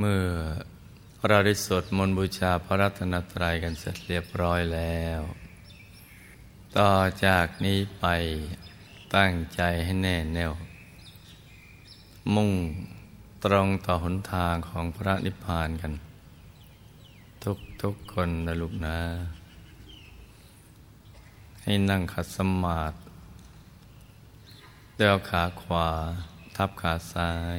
เมื่อเราได้สวดมนต์บูชาพระรัตนตรัยกันเสร็จเรียบร้อยแล้ว ต่อจากนี้ไปตั้งใจให้แน่แน่ว มุ่งตรงต่อหนทางของพระนิพพานกัน ทุกทุกคนนะลูกนะ ให้นั่งขัดสมาธิเดียวขาขวา ทับขาซ้าย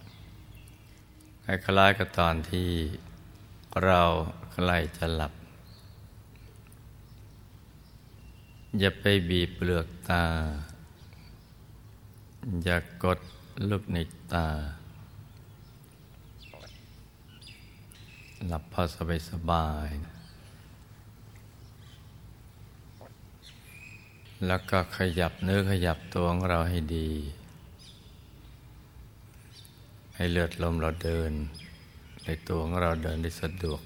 คล้ายๆกับตอนที่เราใกล้จะหลับ อย่าไปบีบเปลือกตา อย่ากดลูกในตา หลับพอสบายสบายแล้วก็ขยับเนื้อขยับตัวของเราให้ดี ให้เลือดลมเราเดิน ในตัวของเราเดินได้สะดวก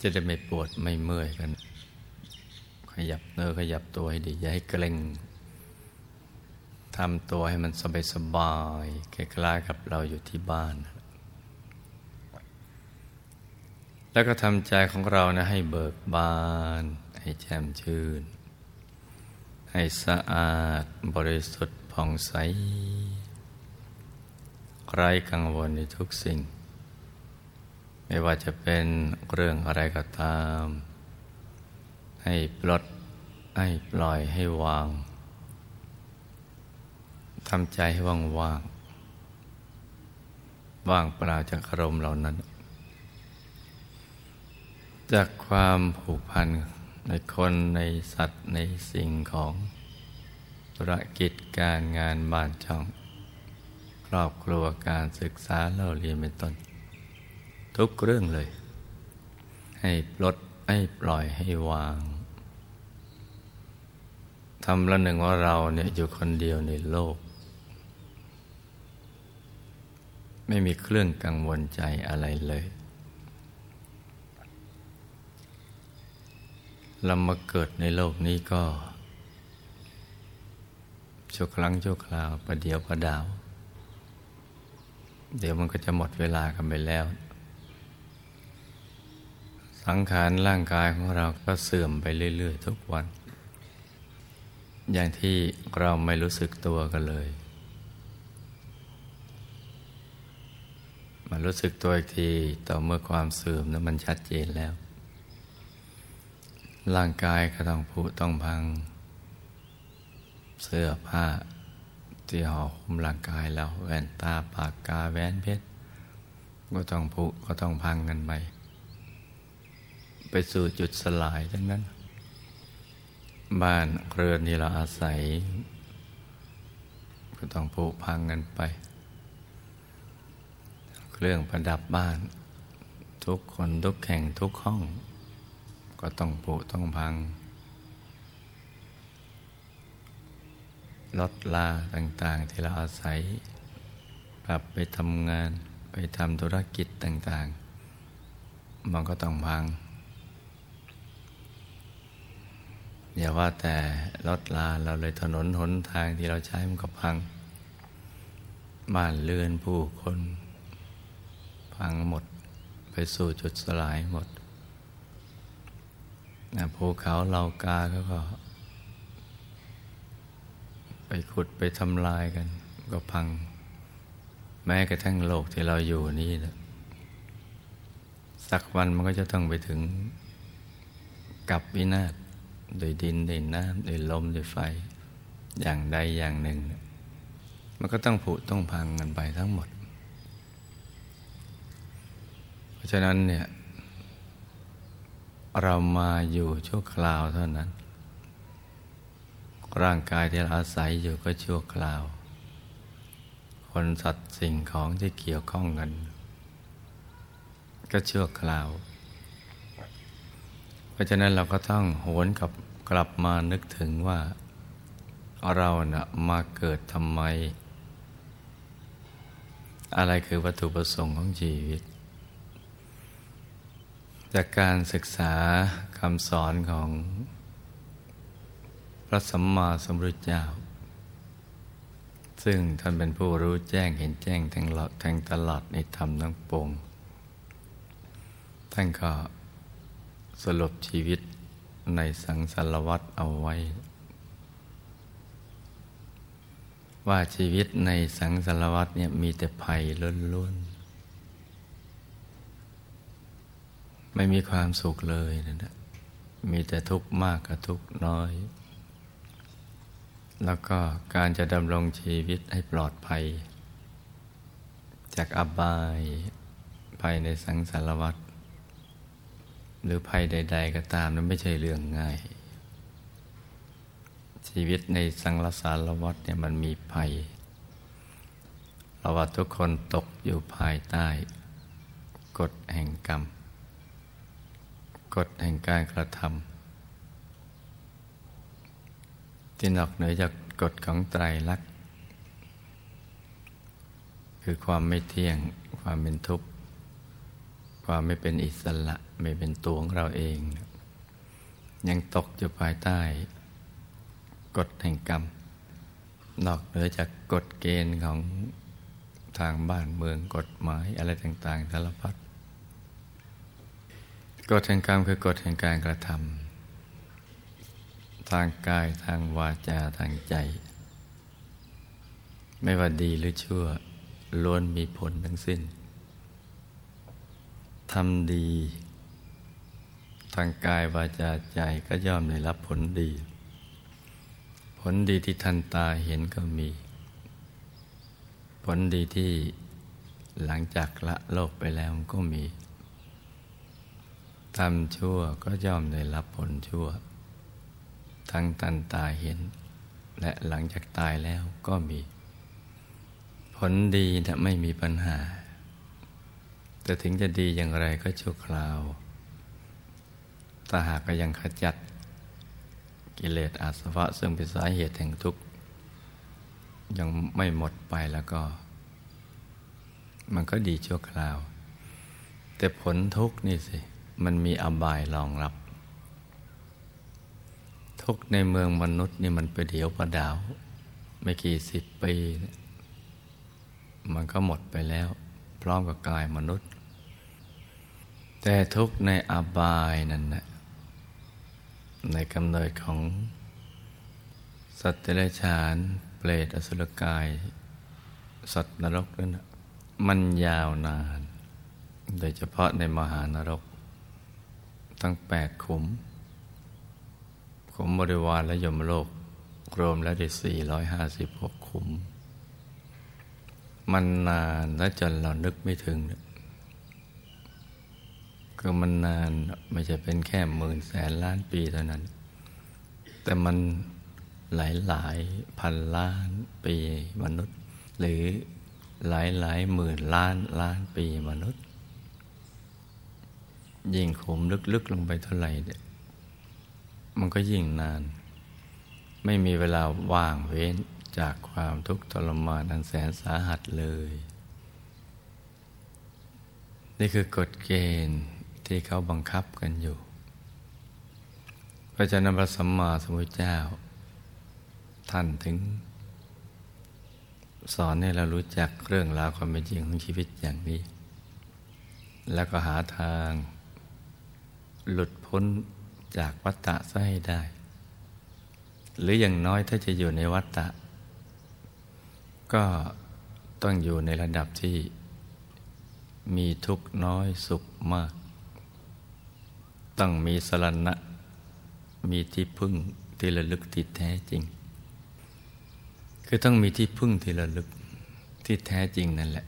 จะได้ไม่ปวดไม่เมื่อยกัน ขยับเนื้อขยับตัวให้ดี อย่าให้เกร็งทำตัวให้มันสบายสบายคล้ายๆกับเราอยู่ที่บ้าน แล้วก็ทำใจของเรานะให้เบิกบาน ให้แจ่มชื่น ให้สะอาดบริสุทธิ์ผ่องใส ไร้กังวลในทุกสิ่ง ไม่ว่าจะเป็นเรื่องอะไรก็ตาม ให้ปลด ให้ปล่อยให้วางทำใจให้ว่างว่างว่างเปล่าจากอารมณ์เหล่านั้น จากความผูกพันในคนในสัตว์ในสิ่งของธุรกิจการงานบ้านช่อง รอบครัวการศึกษาเล่าเรียนเป็นต้น ทุกเรื่องเลย ให้ปลดให้ปล่อยให้วางทำละหนึ่งว่าเราเนี่ยอยู่คนเดียวในโลก ไม่มีเครื่องกังวลใจอะไรเลยเรามาเกิดในโลกนี้ก็ชั่วครั้งชั่วคราวประเดียวประดาว เดี๋ยวมันก็จะหมดเวลากันไปแล้ว สังขารร่างกายของเราก็เสื่อมไปเรื่อย ๆ ทุกวัน อย่างที่เราไม่รู้สึกตัวกันเลยมารู้สึกตัวอีกทีต่อเมื่อความเสื่อมนั้นมันชัดเจนแล้ว ร่างกายก็ต้องผุต้องพัง เสื้อผ้า ที่ห่อหุ้มร่างกายเราแว่นตาปากกาแหวนเพชรก็ต้องผุก็ต้องพังกันไปไปสู่จุดสลายทั้งนั้น บ้านเรือนที่เราอาศัย ก็ต้องผุพังกันไป เครื่องประดับบ้าน ทุกคนทุกแข่งทุกห้อง ก็ต้องผุต้องพัง ลดลาต่างๆ ที่เราอาศัยปรับไปทำงานไปทำธุรกิจต่างๆ มันก็ต้องพัง อย่าว่าแต่ลดลาเราเลยถนนหนทางที่เราใช้มันก็พังบ้านเรือนผู้คน พังหมดไปสู่จุดสลายหมดนะภูเขาเหล่ากาเขาก็ ขุดไปทำลายกัน ก็พัง แม้กระทั่งโลกที่เราอยู่นี่นะสักวันมันก็จะต้องไปถึงกับวินาศโดยดินโดยน้ำโดยลมโดยไฟ อย่างใดอย่างหนึ่ง มันก็ต้องผุต้องพังกันไปทั้งหมด เพราะฉะนั้นเนี่ยเรามาอยู่ชั่วคราวเท่านั้น ร่างกายที่เราอาศัยอยู่ก็ชั่วคราว คนสัตว์สิ่งของที่เกี่ยวข้องกัน ก็ชั่วคราว เพราะฉะนั้นเราก็ต้องโหนกับกลับมานึกถึงว่า เรานะ่ะมาเกิดทำไม อะไรคือวัตถุประสงค์ของชีวิต จากการศึกษาคำสอนของ ระสัมมาสัมพุทธเจ้า ซึ่งท่านเป็นผู้รู้แจ้งเห็นแจ้งแทงหลอดแทงตลอดในธรรมทั้งปวงท่านก็สรุปชีวิตในสังสารวัตรเอาไว้ ว่าชีวิตในสังสารวัตเนี่ยมีแต่ภัยล้วนๆ ไม่มีความสุขเลยนะมีแต่ทุกข์มากกับทุกข์น้อย แล้วก็การจะดำรงชีวิตให้ปลอดภัย จากอบายภัยในสังสารวัตหรือภัยใด ๆ ก็ตามนั้นไม่ใช่เรื่องง่าย ชีวิตในสังสารวัฏเนี่ยมันมีภัยเราว่าทุกคนตกอยู่ภายใต้ กฎแห่งกรรม กฎแห่งการกระทำ ที่นอกเหนือจากกฎของไตรลักษณ์คือความไม่เที่ยง ความเป็นทุกข์ ความไม่เป็นอิสระ ไม่เป็นตัวของเราเอง ยังตกอยู่ภายใต้ กฎแห่งกรรม นอกเหนือจากกฎเกณฑ์ของทางบ้านเมืองกฎหมายอะไรต่างๆสารพัดกฎแห่งกรรมคือกฎแห่งการกระทำ ทางกายทางวาจาทางใจ ไม่ว่าดีหรือชั่วล้วนมีผลทั้งสิ้นทำดี ทางกายวาจาใจก็ย่อมได้รับผลดี ผลดีที่ทันตาเห็นก็มี ผลดีที่หลังจากละโลกไปแล้วก็มีทำชั่วก็ย่อมได้รับผลชั่ว ทั้งทันตาเห็น และหลังจากตายแล้วก็มี ผลดีนะไม่มีปัญหา แต่ถึงจะดีอย่างไรก็ชั่วคราวถ้าหากก็ยังขจัด กิเลสอาสวะซึ่งเป็นสาเหตุแห่งทุกข์ ยังไม่หมดไปแล้วก็ มันก็ดีชั่วคราว แต่ผลทุกข์นี่สิ มันมีอบายรองรับ ทุกในเมืองมนุษย์นี่มันไปเดียวประดาว ไม่กี่สิบปี มันก็หมดไปแล้ว พร้อมกับกายมนุษย์ แต่ทุกในอบายนั่นนะในกำเนิดของ สัตว์เดรัจฉาน เปรตอสุรกาย สัตว์นรกนั้นมันยาวนาน โดยเฉพาะในมหานรก ตั้งแปดขุม ขุมบริวารและยมโลกรวมแล้วได้สี่ร้อยห้าสิบหกขุม มันนานและจนเรานึกไม่ถึงคือมันนานไม่ใช่เป็นแค่หมื่นแสนล้านปีเท่านั้น แต่มันหลายหลายพันล้านปีมนุษย์ หรือหลายหลายหมื่นล้านล้านปีมนุษย์ ยิ่งขุมลึกๆลงไปเท่าไหร่เนี่ย มันก็ยิ่งนาน ไม่มีเวลาว่างเว้นจากความทุกข์ทรมานอันแสนสาหัสเลย นี่คือกฎเกณฑ์ที่เขาบังคับกันอยู่ พระเจ้าพระสัมมาสัมพุทธเจ้า ท่านถึง สอนให้เรารู้จักเรื่องราวความเป็นจริงของชีวิตอย่างนี้ แล้วก็หาทาง หลุดพ้น จากวัฏฏะซะให้ได้ หรืออย่างน้อยถ้าจะอยู่ในวัฏฏะก็ต้องอยู่ในระดับที่มีทุกข์น้อยสุขมาก ต้องมีสรณะ มีที่พึ่งที่ระลึกที่แท้จริง คือต้องมีที่พึ่งที่ระลึกที่แท้จริงนั่นแหละ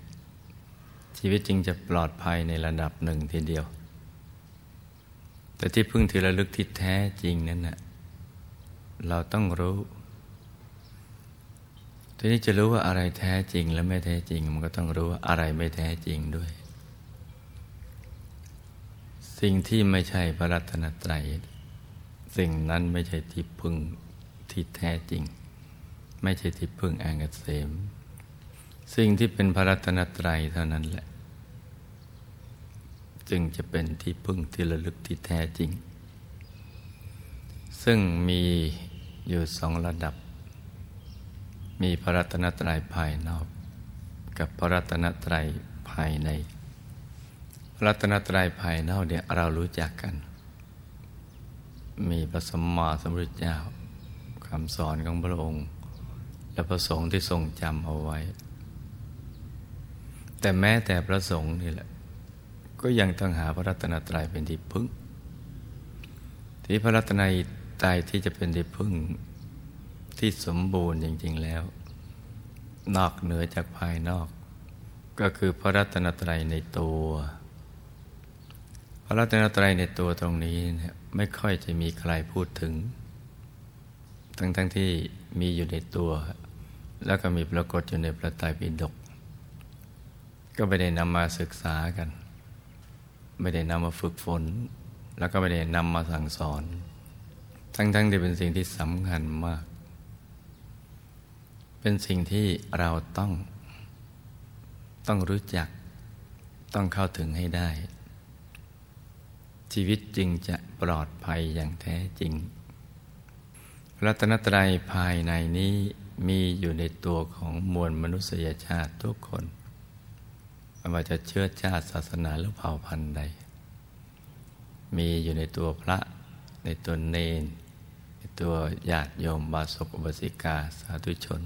ชีวิตจริงจะปลอดภัยในระดับหนึ่งทีเดียว แต่ที่พึ่งที่ระลึกที่แท้จริงนั้นนะเราต้องรู้ทีนี้จะรู้ว่าอะไรแท้จริงและไม่แท้จริง มันก็ต้องรู้ว่าอะไรไม่แท้จริงด้วย สิ่งที่ไม่ใช่พระรัตนตรัยสิ่งนั้นไม่ใช่ที่พึ่งที่แท้จริง ไม่ใช่ที่พึ่งแองกเสม สิ่งที่เป็นพระรัตนตรัยเท่านั้นแหละ จึงจะเป็นที่พึ่งที่ระลึกที่แท้จริง ซึ่งมีอยู่สองระดับ มีพระรัตนตรัยภายนอก กับพระรัตนตรัยภายใน พระรัตนตรัยภายนอกเนี่ยเรารู้จักกัน มีพระสมมาสมุทรเจ้าคำสอนของพระองค์ และพระสงฆ์ที่ทรงจำเอาไว้ แต่แม้แต่พระสงฆ์นี่แหละ ก็ยังต้องหาพระรัตนตรัยเป็นที่พึ่ง ที่พระรัตนตรัยที่จะเป็นที่พึ่งที่สมบูรณ์จริง ๆแล้ว นอกเหนือจากภายนอก ก็คือพระรัตนตรัยในตัว พระรัตนตรัยในตัวตรงนี้เนี่ยไม่ค่อยจะมีใครพูดถึง ทั้งๆทที่มีอยู่ในตัว แล้วก็มีปรากฏอยู่ในพระไตรปิฎกก็ไม่ได้นำมาศึกษากัน ไม่ได้นำมาฝึกฝน แล้วก็ไม่ได้นำมาสั่งสอน ทั้งๆที่เป็นสิ่งที่สำคัญมาก เป็นสิ่งที่เราต้อง ต้องรู้จัก ต้องเข้าถึงให้ได้ ชีวิตจึงจะปลอดภัยอย่างแท้จริง รัตนตรัยภายในนี้มีอยู่ในตัวของมวลมนุษยชาติทุกคน ไม่ว่าจะเชื้อชาติศาสนาหรือเผ่าพันธุ์ใด มีอยู่ในตัวพระ ในตัวเนน ในตัวญาติโยมบาศกบาสิกาสาธุชน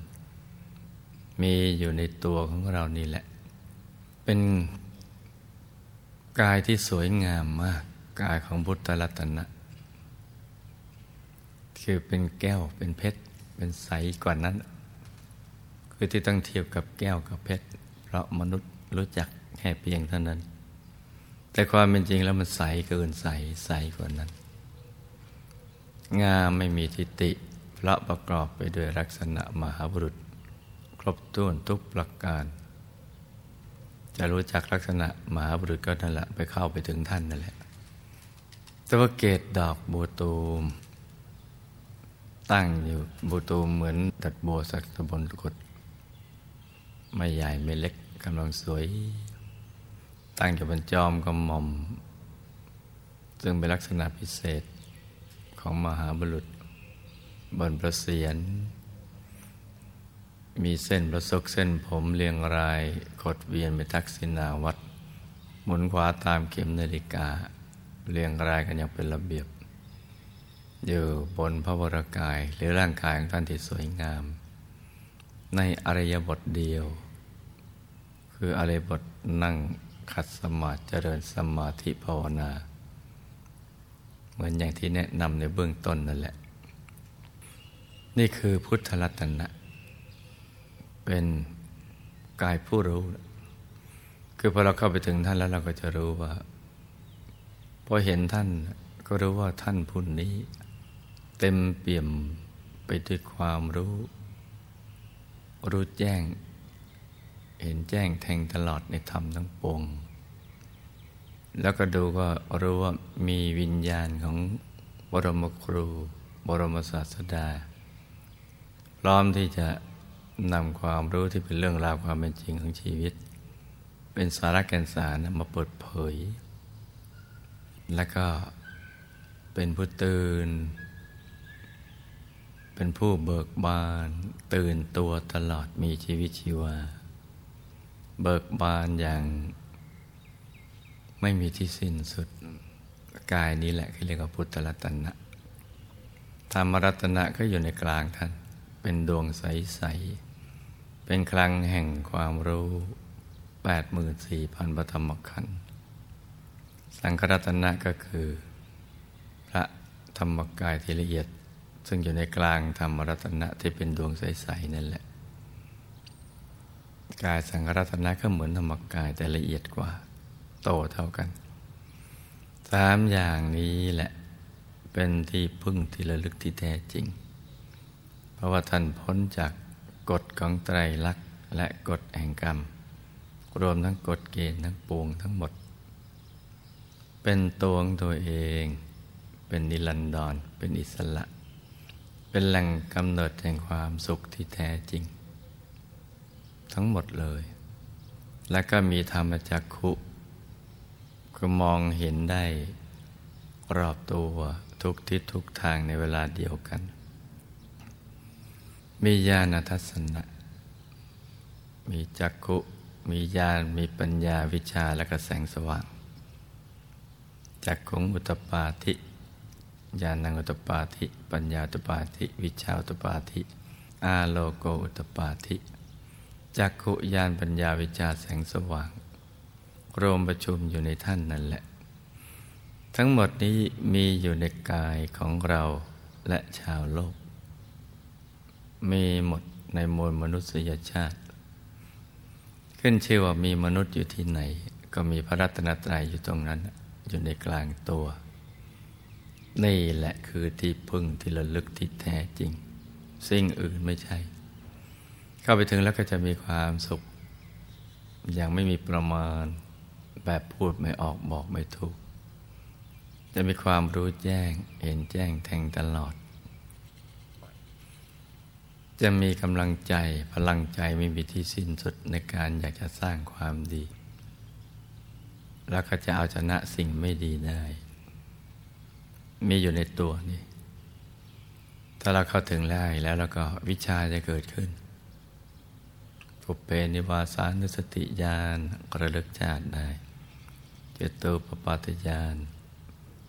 มีอยู่ในตัวของเรานี่แหละ เป็นกายที่สวยงามมาก กายของพุทธรัตนะ คือเป็นแก้วเป็นเพชร เป็นใสกว่านั้น คือที่ต้องเทียบกับแก้วกับเพชร เพราะมนุษย์ รู้จักแค่เพียงเท่านั้น แต่ความเป็นจริงแล้วมันใสเกินใสใสกว่านั้น งามไม่มีทิฏฐิเพราะประกอบไปด้วยลักษณะมหาบุรุษ ครบถ้วนทุกประการ จะรู้จักลักษณะมหาบุรุษก็นั่นแหละไปเข้าไปถึงท่านนั่นแหละต่ว่าเกตดอกบูตูม ตั้งอยู่บูตูมเหมือนดัดบัวสักตะบนกดไม่ใหญ่ไม่เล็ก กำลังสวย ตั้งอยู่บนจอมกระหม่อม ซึ่งเป็นลักษณะพิเศษของมหาบุรุษ บนประเสียน มีเส้นประสกเส้นผมเรียงรายขดเวียนไปทักษิณาวัดหมุนขวาตามเข็มนาฬิกา เรียงรายกันอย่างเป็นระเบียบ อยู่บนพระวรากายหรือร่างกายของท่านที่สวยงาม ในอริยบทเดียว คืออริยบทนั่งขัดสมาธิเจริญสมาธิภาวนา เหมือนอย่างที่แนะนำในเบื้องต้นนั่นแหละ นี่คือพุทธรัตนะ เป็นกายผู้รู้ คือพอเราเข้าไปถึงท่านแล้วเราก็จะรู้ว่าพอเห็นท่านก็รู้ว่าท่านผู้นี้ เต็มเปี่ยมไปด้วยความรู้ รู้แจ้ง เห็นแจ้งแทงตลอดในธรรมทั้งปวง แล้วก็ดูก็รู้ว่ามีวิญญาณของบรมครู บรมศาสดา พร้อมที่จะนำความรู้ที่เป็นเรื่องราวความเป็นจริงของชีวิต เป็นสาระแก่นสารมาเปิดเผย แล้วก็เป็นผู้ตื่น เป็นผู้เบิกบาน ตื่นตัวตลอดมีชีวิตชีวา เบิกบานอย่างไม่มีที่สิ้นสุดกายนี้แหละที่เรียกว่าพุทธรัตนะธรรมรัตนะก็อยู่ในกลางท่าน เป็นดวงใส ๆ เป็นคลังแห่งความรู้แปดหมื่นสี่พันปฐมขันธ์สังครัตนะก็คือ พระธรรมกายที่ละเอียด ซึ่งอยู่ในกลางธรรมรัตนะที่เป็นดวงใส ๆ นั่นแหละ กายสังครัตนะก็เหมือนธรรมกายแต่ละเอียดกว่า โตเท่ากันสามอย่างนี้แหละ เป็นที่พึ่งที่ระลึกที่แท้จริง เพราะว่าท่านพ้นจากกฎของไตรลักษณ์และกฎแห่งกรรม รวมทั้งกฎเกณฑ์ทั้งปวงทั้งหมด เป็นตัวของตัวเอง เป็นนิรันดร เป็นอิสระ เป็นแหล่งกำเนิดแห่งความสุขที่แท้จริง ทั้งหมดเลย และก็มีธรรมจักขุก็มองเห็นได้รอบตัวทุกทิศทุกทางในเวลาเดียวกัน มีญาณทัศนะ มีจักขุ มีญาณ มีปัญญาวิชาและกระแสงสว่าง จักขุงอุตปาธิญาณังอุตปาธิ ปัญญาอุตปาธิ วิชาอุตปาธิ อาโลโกอุตปาธิ จักขุญาณปัญญาวิชาแสงสว่าง รวมประชุมอยู่ในท่านนั่นแหละ ทั้งหมดนี้มีอยู่ในกายของเราและชาวโลก มีหมดในมวลมนุษยชาติ ขึ้นชื่อว่ามีมนุษย์อยู่ที่ไหน ก็มีพระรัตนตรัยอยู่ตรงนั้น อยู่ในกลางตัว นี่แหละคือที่พึ่งที่ระลึกที่แท้จริง สิ่งอื่นไม่ใช่ เข้าไปถึงแล้วก็จะมีความสุข อย่างไม่มีประมาณ แบบพูดไม่ออกบอกไม่ถูก จะมีความรู้แจ้ง เห็นแจ้งแทงตลอด จะมีกำลังใจพลังใจไม่มีที่สิ้นสุดในการอยากจะสร้างความดี แล้วก็จะเอาชนะสิ่งไม่ดีได้ มีอยู่ในตัวนี่ถ้าเราเข้าถึงได้แล้วแล้วก็วิชาจะเกิดขึ้น ปุเปนิวาสานุสติญาณระลึกชาติได้จตุปปาตยาน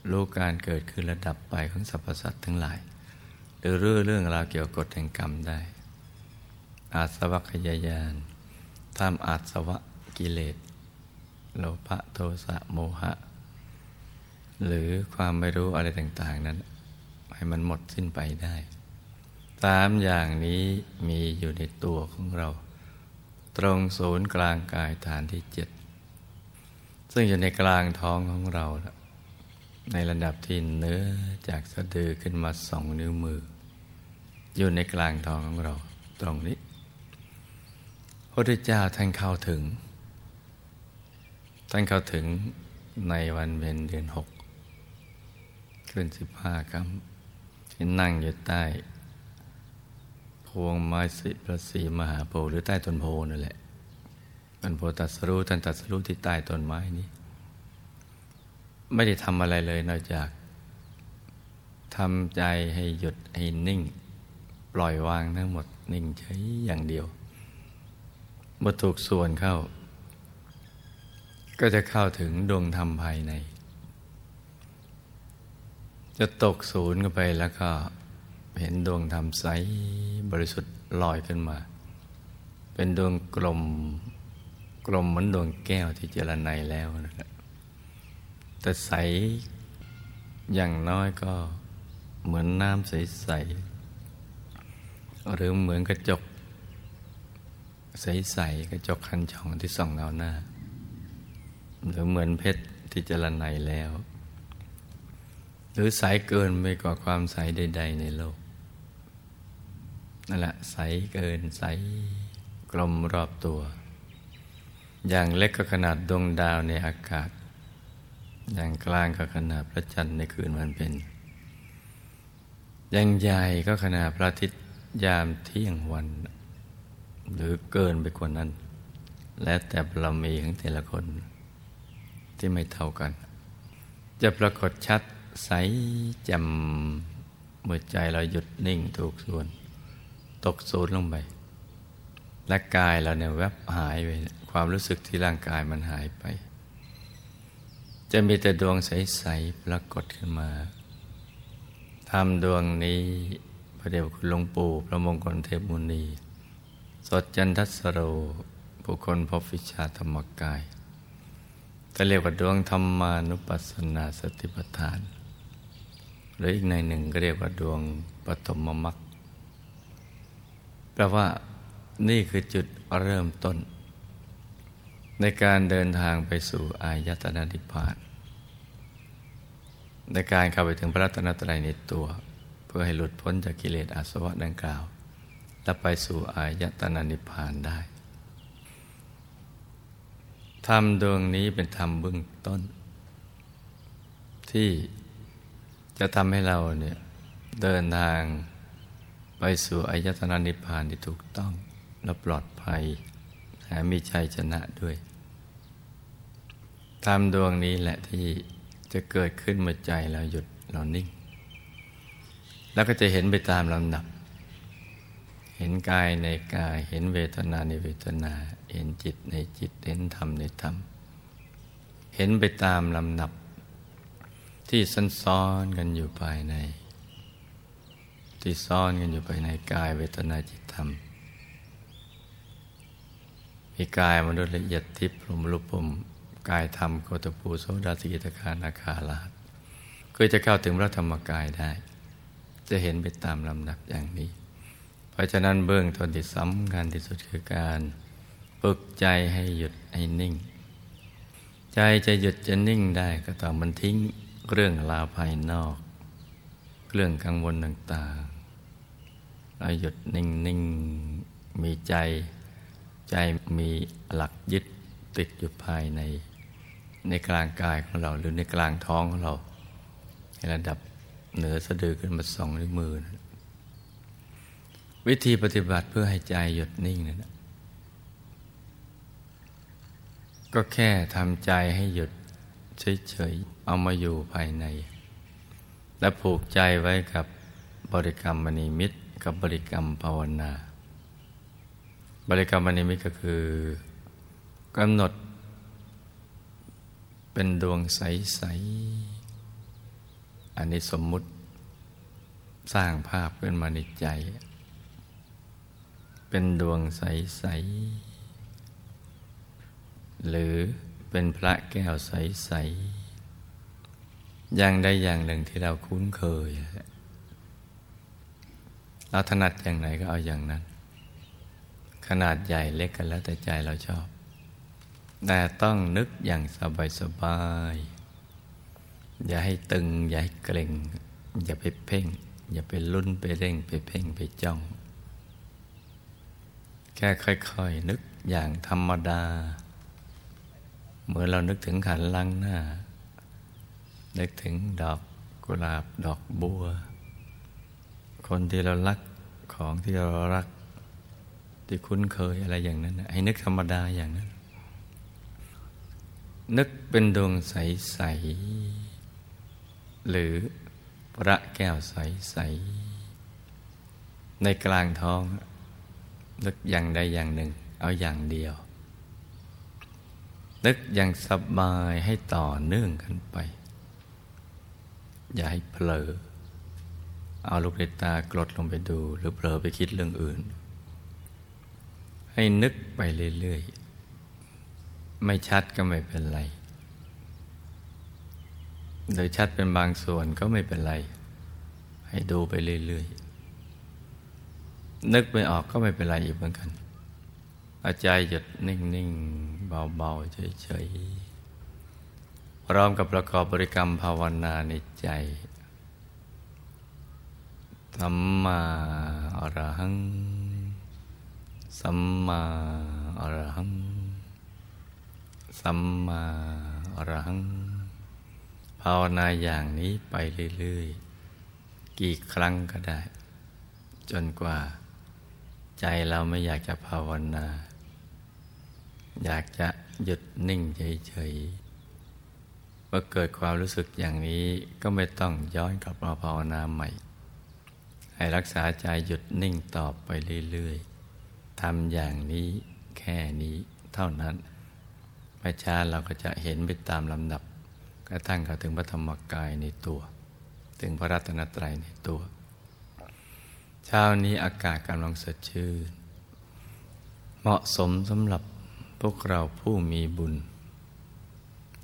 รู้การเกิดขึ้นระดับไปของสรรพสัตว์ทั้งหลาย หรือเรื่องเรื่องราวเกี่ยวกับกฎแห่งกรรมได้ อาสวัคยายานทำอาสวะกิเลสโลภะโทสะโมหะ หรือความไม่รู้อะไรต่าง ๆ นั้น ให้มันหมดสิ้นไปได้สามอย่างนี้มีอยู่ในตัวของเรา ตรงศูนย์กลางกายฐานที่เจ็ดซึ่งอยู่ในกลางท้องของเรา ในระดับที่เนื้อจากสะดือขึ้นมาสองนิ้วมือ อยู่ในกลางท้องของเรา ตรงนี้พระพุทธเจ้าท่านเข้าถึง ท่านเข้าถึงในวันเพ็ญเดือนหกขึ้นสิบห้าคำที่นั่งอยู่ใต้ วงไม้สิพระศรีมหาโพธิ์หรือใต้ต้นโพนั่นแหละท่านโพตัสรู้ท่านตัสรู้ที่ใต้ต้นไม้นี้ ไม่ได้ทำอะไรเลยนอกจากทำใจให้หยุดให้นิ่ง ปล่อยวางทั้งหมดนิ่งเฉยอย่างเดียวเมื่อถูกส่วนเข้า ก็จะเข้าถึงดวงธรรมภายใน จะตกศูนย์กันไปแล้วก็เห็นดวงธรรมใส บริสุทธิ์ลอยขึ้นมา เป็นดวงกลมกลมเหมือนดวงแก้วที่เจรไนแล้วนะครับแต่ใสอย่างน้อยก็เหมือนน้ำใสๆหรือเหมือนกระจก ใสๆกระจกคันช่องที่ส่องเงาหน้า หรือเหมือนเพชรที่เจรไนแล้ว หรือใสเกินไปกว่าความใสใด ๆ ในโลก นั่นแหละใสเกินใสกลมรอบตัว อย่างเล็กก็ขนาดดวงดาวในอากาศ อย่างกลางก็ขนาดพระจันทร์ในคืนวันเพ็ญอย่างใหญ่ก็ขนาดพระอาทิตย์ยามเที่ยงวัน หรือเกินไปกว่านั้น และแต่บารมีของแต่ละคนที่ไม่เท่ากัน จะปรากฏชัดใสจำเมื่อใจเราหยุดนิ่งถูกส่วน ตกสูญลงไปและกายเราเนี่ยแวบหายไปความรู้สึกที่ร่างกายมันหายไป จะมีแต่ดวงใส ๆ ปรากฏขึ้นมาทำดวงนี้พระเดชคุณหลวงปู่พระมงคลเทพมุนี สดจันทัสโรบุคคลพบวิชาธรรมกายจะเรียกว่าดวงธรรมานุปัสสนาสติปัฏฐาน หรืออีกในหนึ่งก็เรียกว่าดวงปฐมมรรค ลว่านี่คือจุดเริ่มต้น ในการเดินทางไปสู่อายตนะนิพพาน ในการเข้าไปถึงพระรัตนตรัยในตัว เพื่อให้หลุดพ้นจากกิเลสอาสวะดังกล่าว และไปสู่อายตนะนิพพานได้ธรรมดวงนี้เป็นธรรมเบื้องต้น ที่จะทำให้เราเนี่ยเดินทาง ไปสู่อายตนะนิพพานที่ถูกต้องและปลอดภัยแถมมีชัยชนะด้วยธรรมดวงนี้แหละที่จะเกิดขึ้นเมื่อใจเราหยุดเรานิ่ง แล้วก็จะเห็นไปตามลำดับ เห็นกายในกาย เห็นเวทนาในเวทนา เห็นจิตในจิต เห็นธรรมในธรรม เห็นไปตามลำดับที่ซันซ้อนกันอยู่ภายใน ที่ซ่อนกันอยู่ภายในกายเวทนาจิตธรรม มีกายมนุษย์ละเอียดทิพย์พรมรูปมกายธรรมโคตภูโสดาสิกิตคานาคาลาคือจะเข้าถึงพระธรรมกายได้ จะเห็นไปตามลำดับอย่างนี้ เพราะฉะนั้นเบื้องต้นที่สำคัญที่สุดคือการฝึกใจให้หยุดให้นิ่ง ใจจะหยุดจะนิ่งได้ก็ต้องมันทิ้งเรื่องราวภายนอก เรื่องกังวลต่าง เราหยุดนิ่งนิ่งมีใจ ใจมีหลักยึดติดอยู่ภายใน ในกลางกายของเรา หรือในกลางท้องของเรา ในระดับเหนือสะดือขึ้นมาสองนิ้วมือนะวิธีปฏิบัติเพื่อให้ใจหยุดนิ่งนะั่นก็แค่ทำใจให้หยุดเฉยๆ เอามาอยู่ภายใน และผูกใจไว้กับบริกรรมมณีมิตร กับบริกรรมภาวนา บริกรรมมณีมิตก็คือกำหนด เป็นดวงใส ๆ อันนี้สมมุติสร้างภาพขึ้นมาในใจ เป็นดวงใส ๆ หรือเป็นพระแก้วใส ๆ อย่างใดอย่างหนึ่งที่เราคุ้นเคย เราถนัดอย่างไหนก็เอาอย่างนั้น ขนาดใหญ่เล็กกันแล้วแต่ใจเราชอบ แต่ต้องนึกอย่างสบายสบาย อย่าให้ตึง อย่าให้เกร็ง อย่าไปเพ่ง อย่าไปลุ้นไปเร่ง ไปเพ่งไปจ้อง แค่ค่อยๆนึกอย่างธรรมดาเมื่อเรานึกถึงขันลังหน้า นึกถึงดอกกุหลาบดอกบัว คนที่เรารักของที่เรารัก ที่คุ้นเคยอะไรอย่างนั้น ให้นึกธรรมดาอย่างนั้น นึกเป็นดวงใส ๆ หรือพระแก้วใส ๆ ในกลางท้อง นึกอย่างใดอย่างหนึ่ง เอาอย่างเดียว นึกอย่างสบายให้ต่อเนื่องกันไป อย่าให้เผลอ เอาลูกในตากรดลงไปดู หรือเผลอไปคิดเรื่องอื่น ให้นึกไปเรื่อยๆ ไม่ชัดก็ไม่เป็นไร โดยชัดเป็นบางส่วนก็ไม่เป็นไร ให้ดูไปเรื่อยๆ นึกไม่ออกก็ไม่เป็นไรอีกเหมือนกัน อาใจหยุดนิ่งๆ เบาๆ เฉยๆพร้อมกับประกอบบริกรรมภาวนาในใจ สัมมาอรหัง สัมมาอรหัง สัมมาอรหัง ภาวนาอย่างนี้ไปเรื่อยๆ กี่ครั้งก็ได้ จนกว่า ใจเราไม่อยากจะภาวนา อยากจะหยุดนิ่งเฉยๆ เมื่อเกิดความรู้สึกอย่างนี้ก็ไม่ต้องย้อนกลับมาภาวนาใหม่ ให้รักษาใจหยุดนิ่งต่อไปเรื่อยๆทำอย่างนี้แค่นี้เท่านั้นไม่ช้าเราก็จะเห็นไปตามลำดับกระทั่งเข้าถึงพระธรรมกายในตัว ถึงพระรัตนตรัยในตัว เช้านี้อากาศกำลังสดชื่น เหมาะสมสำหรับพวกเราผู้มีบุญ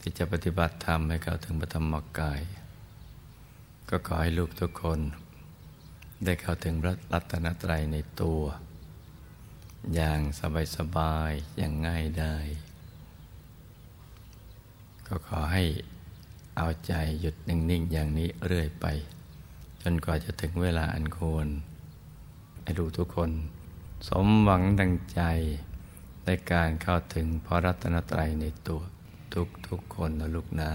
ที่จะปฏิบัติธรรมให้เข้าถึงพระธรรมกาย ก็ขอให้ลูกทุกคน ได้เข้าถึงพระรัตนตรัยในตัว อย่างสบายๆอย่างง่ายได้ ก็ขอให้เอาใจหยุดนิ่ง ๆ อย่างนี้เรื่อยไป จนกว่าจะถึงเวลาอันควรให้ดูทุกคน สมหวังดังใจในการเข้าถึงพระรัตนตรัยในตัวทุกทุกคนนะลูกนะ